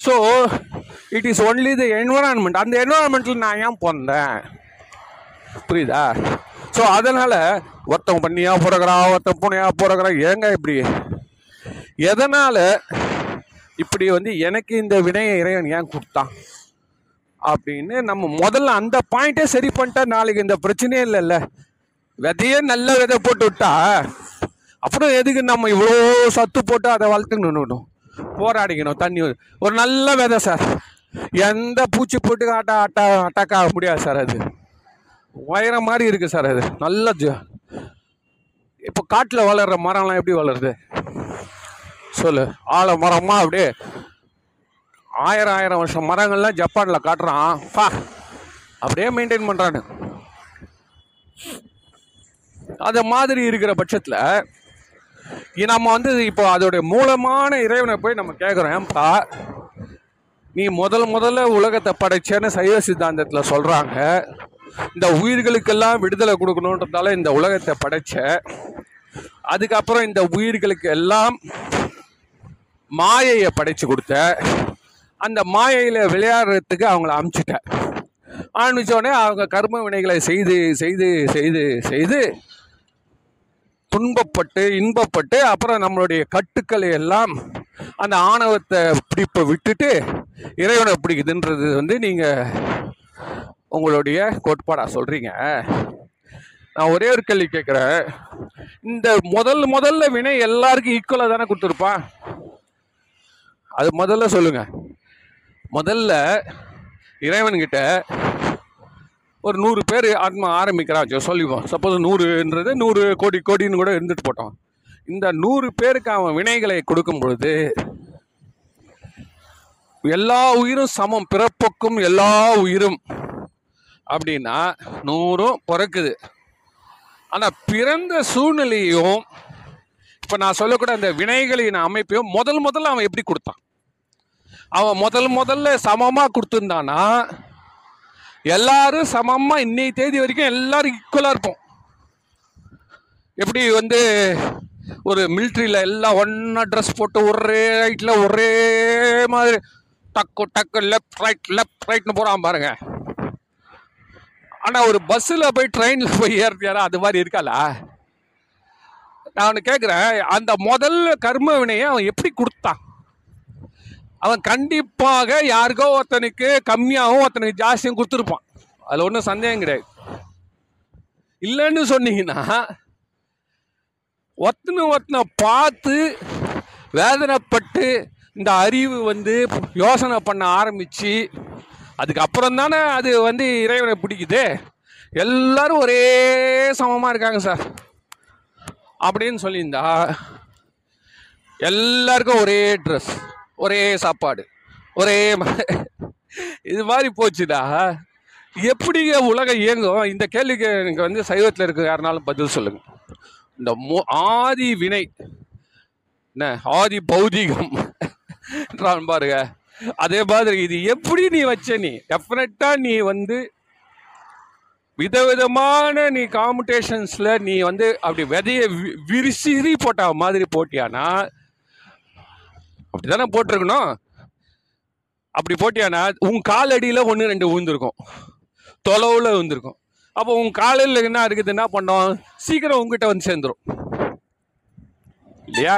So it is only the environment அந்த என்வரான்மெண்ட்டில் நான் ஏன் பிறந்தேன்? புரியுதா? ஸோ அதனால் ஒருத்தவங்க பண்ணியாக பிறகுறான் ஒருத்தன் புனையாக பிறகுறான் ஏங்க இப்படி? எதனால் இப்படி வந்து எனக்கு இந்த வினையை இறைவன் ஏன் கொடுத்தான்? அப்படின்னு நம்ம முதல்ல அந்த பாயிண்ட்டே சரி பண்ணிட்டா நாளைக்கு இந்த பிரச்சனையே இல்லைல்ல. விதையே நல்ல விதை போட்டு விட்டா அப்புறம் எதுக்கு நம்ம இவ்வளோ சத்து போட்டு அதை வளர்த்துன்னு நின்றுடும் போராடிக்கணும் தண்ணி ஒரு நல்ல விதை சார். எந்த பூச்சி போட்டு அட்டா அட்டா அட்டாக் ஆக முடியாது சார் அது. உயரம் மாதிரி இருக்குது சார் அது. நல்ல ஜ- இப்போ காட்டில் வளர்கிற மரம்லாம் எப்படி வளருது? சொல்லு. ஆழ மரமா அப்படியே ஆயிரம் ஆயிரம் வருஷம் மரங்கள்லாம் ஜப்பானில் காட்டுறான். பா அப்படியே மெயின்டைன் பண்ணுறானு அது மாதிரி இருக்கிற பட்சத்தில் நம்ம வந்து இப்போ அதோடைய மூலமான இறைவனை போய் நம்ம கேட்குறோம் ஏன்பா நீ முதல் முதல்ல உலகத்தை படைச்சேன்னு சைவ சித்தாந்தத்தில் சொல்கிறாங்க இந்த உயிர்களுக்கெல்லாம் விடுதலை கொடுக்கணுன்றதால இந்த உலகத்தை படைச்ச. அதுக்கப்புறம் இந்த உயிர்களுக்கு எல்லாம் மாயையை படைச்சு கொடுத்த. அந்த மாயையில் விளையாடுறதுக்கு அவங்கள அமுச்சிட்ட. ஆரம்பிச்சோடனே அவங்க கர்ம வினைகளை செய்து செய்து செய்து செய்து துன்பப்பட்டு இன்பப்பட்டு அப்புறம் நம்மளுடைய கட்டுக்களை எல்லாம் அந்த ஆணவத்தை பிடிப்பை விட்டுட்டு இறைவனை பிடிக்குதுன்றது வந்து நீங்கள் உங்களுடைய கோட்பாடாக சொல்கிறீங்க நான் ஒரே ஒரு கேள்வி கேட்குறேன். இந்த முதல் முதல்ல வினை எல்லாருக்கும் ஈக்குவலாக தானே கொடுத்துருப்பான் அது முதல்ல சொல்லுங்க. முதல்ல இறைவன்கிட்ட ஒரு நூறு பேர் ஆத்மா ஆரம்பிக்கிறான் சொல்லிப்போம். சப்போஸ் நூறுன்றது நூறு கோடி கோடின்னு கூட இருந்துட்டு போட்டோம். இந்த நூறு பேருக்கு அவன் வினைகளை கொடுக்கும் பொழுது எல்லா உயிரும் சமம் பிறப்புக்கும் எல்லா உயிரும். அப்படின்னா நூறும் பிறக்குது. ஆனால் பிறந்த சூழ்நிலையும் இப்போ நான் சொல்லக்கூட அந்த வினைகளின் அமைப்பையும் முதல் முதல்ல அவன் எப்படி கொடுத்தான்? அவன் முதல் முதல்ல சமமாக கொடுத்துருந்தானா எல்லாரும் சமமாக இன்னைய தேதி வரைக்கும் எல்லாரும் ஈக்குவலாக இருப்போம். எப்படி வந்து ஒரு மிலிட்ரியில் எல்லாம் ஒன்றா ட்ரெஸ் போட்டு ஒரே ரைட்டில் ஒரே மாதிரி டக்கு டக்கு லெஃப்ட் ரைட் லெஃப்ட் ரைட்னு போகிறான் பாருங்க. ஆனால் ஒரு பஸ்ஸில் போய் ட்ரெயினில் போய் ஏறியாரா அது மாதிரி இருக்காளா? நான் கேட்குறேன் அந்த முதல்ல கர்ம வினையை அவன் எப்படி கொடுத்தான்? அவன் கண்டிப்பாக யாருக்கோ ஒருத்தனுக்கு கம்மியாகவும் ஒருத்தனுக்கு ஜாஸ்தியும் கொடுத்துருப்பான். அதில் ஒன்றும் சந்தேகம் கிடையாது. இல்லைன்னு சொன்னீங்கன்னா ஒத்தனை ஒத்தனை பார்த்து வேதனைப்பட்டு இந்த அறிவு வந்து யோசனை பண்ண ஆரம்பித்து அதுக்கப்புறம் தானே அது வந்து இறைவனை பிடிக்குது? எல்லாரும் ஒரே சமமாக இருக்காங்க சார். அப்படின்னு சொல்லியிருந்தா எல்லாருக்கும் ஒரே ட்ரெஸ் ஒரே சாப்பாடு ஒரே இது மாதிரி போச்சுடா. எப்படிங்க உலகம் இயங்கும்? இந்த கேள்விக்கு எனக்கு வந்து சைவத்தில் இருக்க யாருனாலும் பதில் சொல்லுங்க. இந்த மோ ஆதி வினை என்ன ஆதி பௌதிகம் என்றான் பாருங்க. அதே மாதிரி இது எப்படி நீ வச்ச நீ? டெஃபினட்டா நீ வந்து விதவிதமான நீ காம்படிஷன்ஸ்ல நீ வந்து அப்படி விதைய வி- போட்ட மாதிரி போட்டியானா அப்படிதானே போட்டிருக்கணும்? அப்படி போட்டியானா உன் காலடியில் ஒன்று ரெண்டு விழுந்திருக்கும். தொலைவில் விழுந்திருக்கும். அப்போ உன் காலையில் என்ன இருக்குது என்ன பண்ணோம்? சீக்கிரம் உங்ககிட்ட வந்து சேர்ந்துரும். இல்லையா?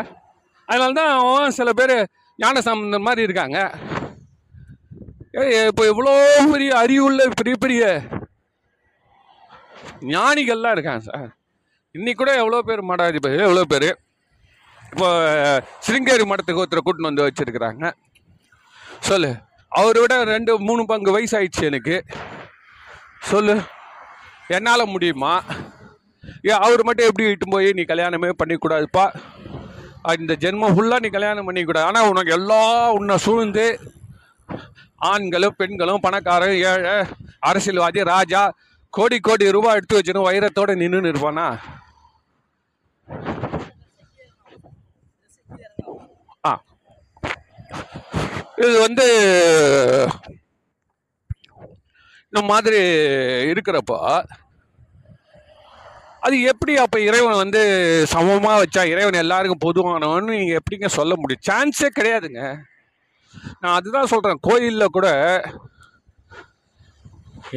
அதனால தான் அவன் சில பேர் ஞான சம்பந்தம் மாதிரி இருக்காங்க. ஏய், இப்போ எவ்வளோ பெரிய அறிவுள்ள பெரிய பெரிய ஞானிகள்லாம் இருக்காங்க சார். இன்னைக்கு கூட எவ்வளோ பேர் மடாதிபதி எவ்வளோ பேர்? இப்போ சிருங்கேரி மடத்துக்கு ஒருத்தரை கூட்டின்னு வந்து வச்சிருக்கிறாங்க. சொல்லு. அவரை விட ரெண்டு மூணு பங்கு வயசாயிடுச்சு எனக்கு. சொல்லு. என்னால் முடியுமா? ஏன் அவர் மட்டும் எப்படி இட்டு போய் நீ கல்யாணமே பண்ணிக்கூடாதுப்பா? இந்த ஜென்மம் ஃபுல்லாக நீ கல்யாணம் பண்ணிக்கூடாது. ஆனால் உனக்கு எல்லாம் உன்னை சூழ்ந்து ஆண்களும் பெண்களும் பணக்காரன் ஏழை அரசியல்வாதி ராஜா கோடி கோடி ரூபாய் எடுத்து வச்சுன்னு வைரத்தோடு நின்று இருப்பானா? இது வந்து இந்த மாதிரி இருக்கிறப்போ அது எப்படி அப்போ இறைவன் வந்து சமமாக வச்சா இறைவன் எல்லாருக்கும் பொதுவானவன்னு நீங்கள் எப்படிங்க சொல்ல முடியும்? சான்ஸே கிடையாதுங்க. நான் அதுதான் சொல்கிறேன் கோயிலில் கூட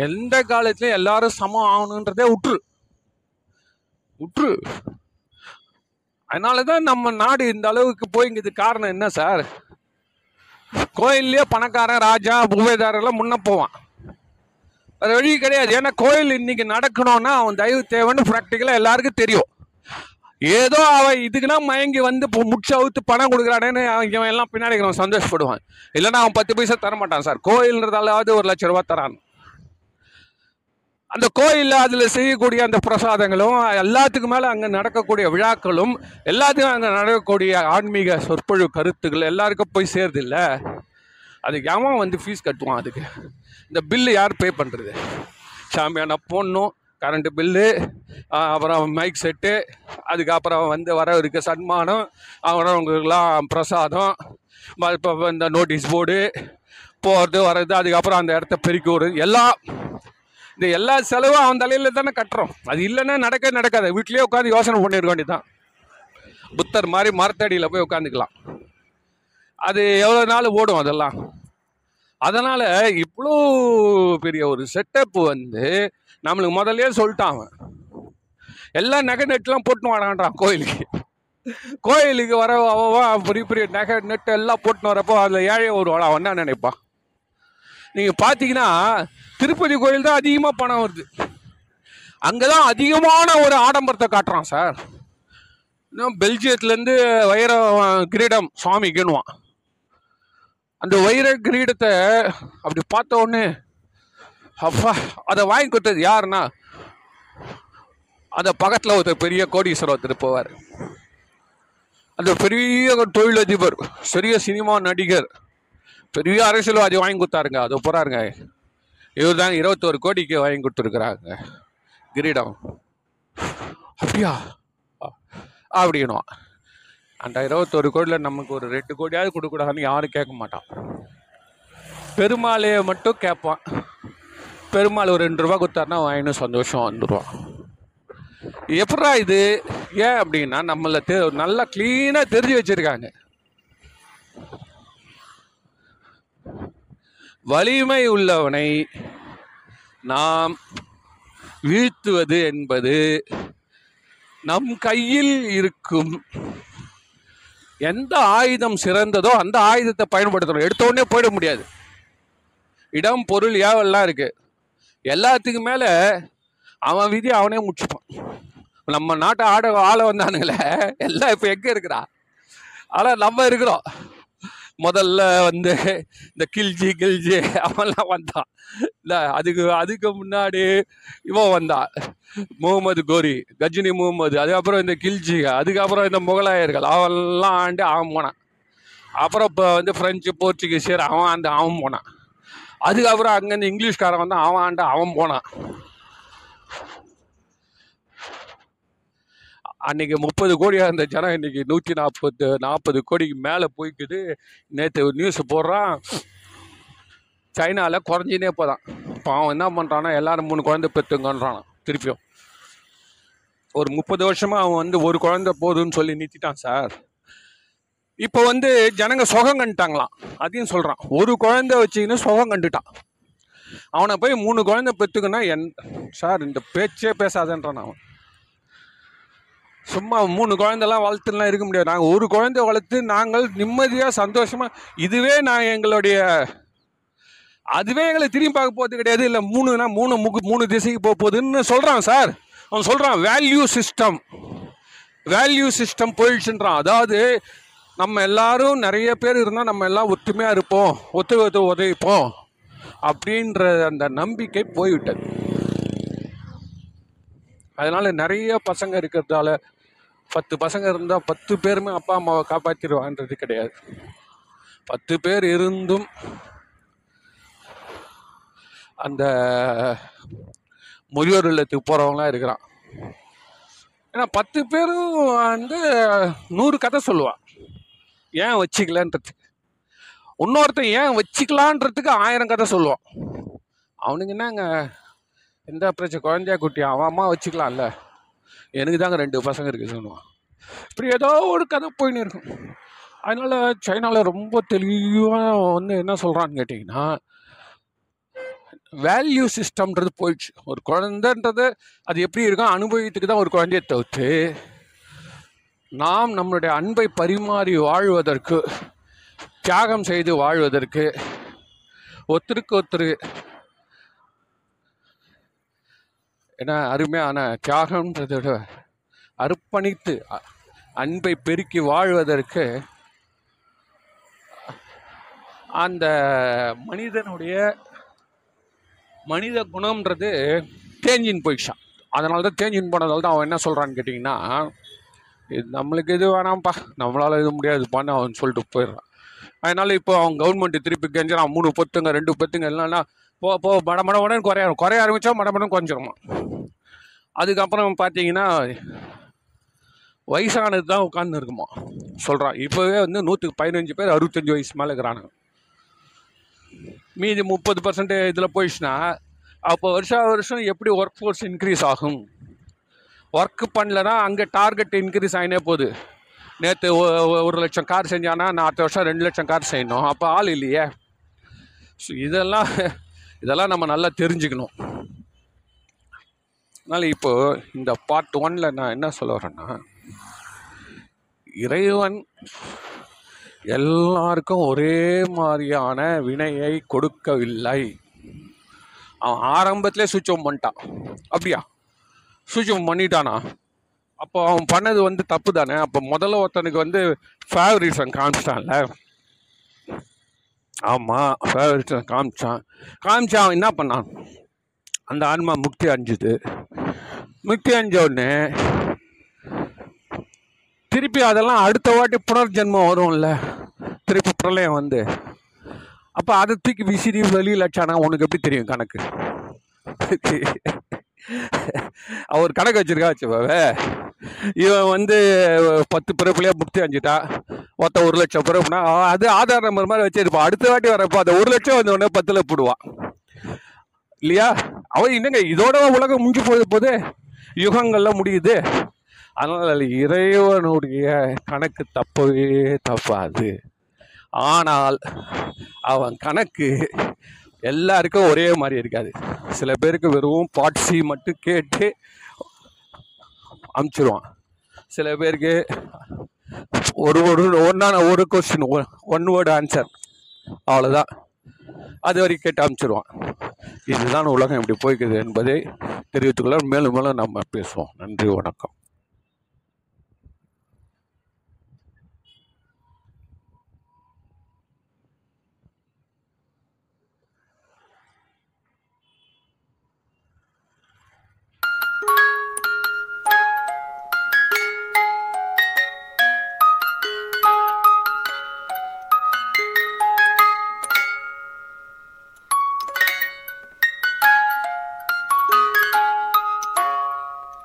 எந்த காலத்துலையும் எல்லாரும் சமம் ஆகணுன்றதே உற்று. உற்று. அதனால தான் நம்ம நாடு இந்த அளவுக்கு போய்ங்கிறது காரணம் என்ன சார்? கோயில்லையே பணக்காரன் ராஜா உபயதாரெல்லாம் முன்ன போவான். அது வழி கிடையாது. ஏன்னா கோயில் இன்னைக்கு நடக்கணும்னா அவன் தயவு தேவைன்னு ப்ராக்டிக்கலாக எல்லாருக்கும் தெரியும். ஏதோ அவன் இதுக்குன்னா மயங்கி வந்து இப்போ முட்ச அவுத்து பணம் கொடுக்குறானேன்னு அவன் இவன் எல்லாம் பின்னாடி சந்தோஷப்படுவான். இல்லைன்னா அவன் பத்து பைசா தர மாட்டான் சார். கோயில்ன்றதாலாவது ஒரு லட்ச ரூபா தரான். அந்த கோயிலில் அதில் செய்யக்கூடிய அந்த பிரசாதங்களும் எல்லாத்துக்கு மேலே அங்கே நடக்கக்கூடிய விழாக்களும் எல்லாத்துக்கும் அங்கே நடக்கக்கூடிய ஆன்மீக சொற்பொழிவு கருத்துக்கள் எல்லாருக்கும் போய் சேருது இல்லை அதுக்கு எவன் வந்து ஃபீஸ் கட்டுவான் அதுக்கு. இந்த பில்லு யார் பே பண்ணுறது சாமியான போடணும். கரண்ட்டு பில்லு அப்புறம் மைக் செட்டு அதுக்கப்புறம் வந்து வர இருக்க சன்மானம் அவரவங்களுக்கெல்லாம் பிரசாதம் இப்போ இந்த நோட்டீஸ் போர்டு போகிறது வர்றது அதுக்கப்புறம் அந்த இடத்த பெருக்கி விடுறது எல்லாம் இந்த எல்லா செலவும் அவன் தலையில் தானே கட்டுறோம். அது இல்லைன்னா நடக்க நடக்காது. வீட்லேயே உட்காந்து யோசனை பண்ணிருக்க வேண்டியதுதான். புத்தர் மாதிரி மரத்தடியில் போய் உட்காந்துக்கலாம் அது எவ்வளோ நாள் ஓடும் அதெல்லாம்? அதனால் இவ்வளோ பெரிய ஒரு செட்டப் வந்து நம்மளுக்கு முதல்லே சொல்லிட்டான் அவன். எல்லா நகை நெட்லாம் போட்டுன்னு வாடான்றான் கோயிலுக்கு. கோயிலுக்கு வர அவன் பெரிய பெரிய நகை நெட்டு எல்லாம் போட்டுன்னு வரப்போ அதில் ஏழை ஒரு அவன் என்ன நினைப்பான். நீங்கள் பார்த்தீங்கன்னா திருப்பதி கோயில் தான் அதிகமாக பணம் வருது. அங்கே தான் அதிகமான ஒரு ஆடம்பரத்தை காட்டுறான் சார். இன்னும் பெல்ஜியத்துலேருந்து வைர கிரீடம் சுவாமி சுவாமிக்குன்னுவான். அந்த வைர கிரீடத்தை அப்படி பார்த்த உடனே அப்பா அதை வாங்கி கொடுத்தது யாருன்னா அந்த பக்கத்தில் ஒருத்தர் பெரிய கோடீஸ்வரர் ஒருத்தர் போவார். அந்த பெரிய ஒரு தொழிலதிபர் பெரிய சினிமா நடிகர் பெரிய அரசியல்வாதி வாங்கி கொடுத்தாருங்க. அது போகிறாருங்க இவர் தான் இருபத்தோரு கோடிக்கு வாங்கி கொடுத்துருக்குறாங்க. கிரீடம். அப்படியா? அ- அப்படின்னுவான் அந்த இருபத்தோரு கோடியில் நமக்கு ஒரு ரெண்டு கோடியாவது கொடுக்கூடாதுன்னு யாரும் கேட்க மாட்டான். பெருமாளையை மட்டும் கேட்பான். பெருமாள் ஒரு ரெண்டு ரூபா கொடுத்தாருன்னா வாங்கினு சந்தோஷம் வந்துடுவான் எப்படா இது? ஏன் அப்படின்னா நம்மளை தெ நல்லா க்ளீனாக தெரிஞ்சு வச்சிருக்காங்க. வலிமை உள்ளவனை நாம் வீழ்த்துவது என்பது நம் கையில் இருக்கும் எந்த ஆயுதம் சிறந்ததோ அந்த ஆயுதத்தை பயன்படுத்தணும். எடுத்தோடனே போயிட முடியாது. இடம் பொருள் ஏவெல்லாம் இருக்கு. எல்லாத்துக்கும் மேல அவன் விதி அவனே முடிச்சுப்பான். நம்ம நாட்டை ஆட ஆள வந்தானுங்களே எல்லாம் இப்போ எங்கே இருக்கிறா ஆனால் நம்ம இருக்கிறோம். முதல்ல வந்து இந்த கில்ஜி கில்ஜி அவன்லாம் வந்தான் இல்லை அதுக்கு அதுக்கு முன்னாடி இவன் வந்தான் முகமது கோரி கஜினி முகமது அதுக்கப்புறம் இந்த கில்ஜி அதுக்கப்புறம் இந்த முகலாயர்கள் அவன்லாம் ஆண்டு அவன் போனான். அப்புறம் இப்போ வந்து ஃப்ரெஞ்சு போர்ச்சுகீசியர் அவன் ஆண்டு அவன் போனான். அதுக்கப்புறம் அங்கேருந்து இங்கிலீஷ்காரன் வந்து அவன் ஆண்டு அவன் போனான். அன்னைக்கு முப்பது கோடியாக இருந்த ஜனம் இன்னைக்கு நூற்றி நாற்பது நாற்பது கோடிக்கு மேலே போய்க்குது. நேற்று நியூஸ் போடுறான். சைனாவில் குறைஞ்சினே போதான். இப்போ அவன் என்ன பண்ணுறான்னா எல்லாரும் மூணு குழந்தை பெற்றுங்கன்றான் திருப்பியும். ஒரு முப்பது வருஷமாக அவன் வந்து ஒரு குழந்தை போதுன்னு சொல்லி நிறுத்திட்டான் சார். இப்போ வந்து ஜனங்க சுகம் கண்டுட்டாங்களாம். அதையும் சொல்கிறான் ஒரு குழந்தை வச்சுக்கின்னு சுகம் கண்டுட்டான். அவனை போய் மூணு குழந்தை பெற்றுக்குன்னா என் சார் இந்த பேச்சே பேசாதன்றான் அவன். சும்மா மூணு குழந்தைலாம் வளர்த்துலாம் இருக்க முடியாது. நாங்கள் ஒரு குழந்தை வளர்த்து நாங்கள் நிம்மதியாக சந்தோஷமாக இதுவே நான் எங்களுடைய அதுவே எங்களை திரும்பி பார்க்க போகிறது கிடையாது. இல்லை மூணுனா மூணு முக்கு மூணு திசைக்கு போக போகுதுன்னு சொல்கிறான் சார். அவன் சொல்கிறான் வேல்யூ சிஸ்டம் வேல்யூ சிஸ்டம் போயிடுச்சுன்றான். அதாவது நம்ம எல்லாரும் நிறைய பேர் இருந்தால் நம்ம எல்லாம் ஒற்றுமையாக இருப்போம் ஒத்து ஒத்து உதவிப்போம் அப்படின்ற அந்த நம்பிக்கை போய்விட்டது. அதனால் நிறைய பசங்க இருக்கிறதால பத்து பசங்க இருந்தால் பத்து பேருமே அப்பா அம்மாவை காப்பாற்றிடுவான்றது கிடையாது. பத்து பேர் இருந்தும் அந்த முதியோர் இல்லத்துக்கு போகிறவங்களாம் இருக்கிறான். ஏன்னா பத்து பேரும் வந்து நூறு கதை சொல்லுவான். ஏன் வச்சுக்கலன்றது. இன்னொருத்தன் ஏன் வச்சிக்கலான்றதுக்கு ஆயிரம் கதை சொல்லுவான். அவனுக்கு என்னங்க? எந்த பிரச்சனை? குழந்தையா குட்டி அவன் அம்மா வச்சுக்கலாம்ல. எனக்கு தாங்க ரெண்டு பசங்க இருக்கு சொல்லுவான் இப்படி ஏதோ ஒரு கதை போயின்னு இருக்கும். அதனால சைனாவில் ரொம்ப தெளிவாக வந்து என்ன சொல்கிறான்னு கேட்டிங்கன்னா வேல்யூ சிஸ்டம்ன்றது போயிடுச்சு. ஒரு குழந்தைன்றது அது எப்படி இருக்கும்? அனுபவத்துக்கு தான் ஒரு குழந்தைய தவிர்த்து நாம் நம்மளுடைய அன்பை பரிமாறி வாழ்வதற்கு தியாகம் செய்து வாழ்வதற்கு ஒருத்தருக்கு ஒருத்தர் ஏன்னா அருமையான தியாகன்றதை விட அர்ப்பணித்து அன்பை பெருக்கி வாழ்வதற்கு அந்த மனிதனுடைய மனித குணம்ன்றது தேஞ்சின் போயிடுச்சான் அதனால தான் தேஞ்சின் போனதால தான் அவன் என்ன சொல்கிறான்னு கேட்டிங்கன்னா இது நம்மளுக்கு இது வேணாம்ப்பா நம்மளால் இது முடியாதுப்பான்னு அவன் சொல்லிட்டு போயிடுறான். அதனால் இப்போ அவன் கவர்மெண்ட் திருப்பி கெஞ்சிறான் மூணு பொத்துங்க ரெண்டு பொத்துங்க இல்லைன்னா போ போ மட மட உடனே குறைய குறைய ஆரம்பித்தா மட மடம் குறைஞ்சிருமா? அதுக்கப்புறம் பார்த்தீங்கன்னா வயசானது தான் உட்காந்து இருக்குமா? சொல்கிறான் இப்போவே வந்து நூற்றுக்கு பதினஞ்சு பேர் அறுபத்தஞ்சு வயசு மேலே இருக்கிறானுங்க மீதி முப்பது பர்சன்ட் இதில் போயிடுச்சுன்னா அப்போ வருஷா வருஷம் எப்படி ஒர்க் ஃபோர்ஸ் இன்க்ரீஸ் ஆகும்? ஒர்க் பண்ணலன்னா அங்கே டார்கெட் இன்க்ரீஸ் ஆகினே போகுது. நேற்று ஒரு லட்சம் கார் செஞ்சானா நான் அடுத்த வருஷம் ரெண்டு லட்சம் கார் செய்யணும். அப்போ ஆள் இல்லையே. ஸோ இதெல்லாம் இதெல்லாம் நம்ம நல்லா தெரிஞ்சுக்கணும். அதனால் இப்போ இந்த பார்ட் ஒன்ல நான் என்ன சொல்ல வரேன்னா இறைவன் எல்லாருக்கும் ஒரே மாதிரியான வினையை கொடுக்கவில்லை. அவன் ஆரம்பத்திலே சுவிட்ச் ஆன் பண்ணிட்டான். அப்படியா? சூட்சம் பண்ணிட்டானா? அப்போ அவன் பண்ணது வந்து தப்பு தானே? அப்போ முதல்ல ஒருத்தனுக்கு வந்து ஃபேவரிசம் காமிச்சிட்டான்ல. ஆமாம் ஃபேவரிசம் காமிச்சான். காமிச்சான் அவன் என்ன பண்ணான்? அந்த ஆன்மா முக்தி அடைஞ்சுது. முக்தி அடைஞ்ச உடனே திருப்பி அதெல்லாம் அடுத்த வாட்டி புனர்ஜென்மம் வரும்ல. திருப்பி பிரளயம் வந்து. அப்போ அதை தூக்கி விசிறி வெளியில் அச்சானா உனக்கு எப்படி தெரியும் கணக்கு? *laughs* அவர் கணக்கு வச்சிருக்கா வச்சுப்பாவே இவன் வந்து பத்து பிறப்புலேயே முக்தி அஞ்சுட்டா மொத்தம் ஒரு லட்சம் பிறப்புனா அவன் அது ஆதார் நம்பர் மாதிரி வச்சிருப்பான். அடுத்த வாட்டி வரப்போ அந்த ஒரு லட்சம் வந்த உடனே பத்தில் போடுவான். இல்லையா? அவன் என்னங்க இதோட உலகம் முடிஞ்சு போகுது போது யுகங்கள்லாம் முடியுது. அதனால் இறைவனுடைய கணக்கு தப்பவே தப்பாது. ஆனால் அவன் கணக்கு எல்லாருக்கும் ஒரே மாதிரி இருக்காது. சில பேருக்கு வெறும் பாட்சி மட்டும் கேட்டு அமுச்சிருவான். சில பேருக்கு ஒரு ஒரு ஒன்றான ஒரு கொஸ்டின் ஒன் வேர்டு ஆன்சர் அவ்வளோதான் அது வரைக்கும் கேட்டு அமுச்சிருவான். இதுதான் உலகம் இப்படி போய்க்குது என்பதை தெரிவித்துக்கொள்ள மேலும் மேலும் நம்ம பேசுவோம். நன்றி வணக்கம்.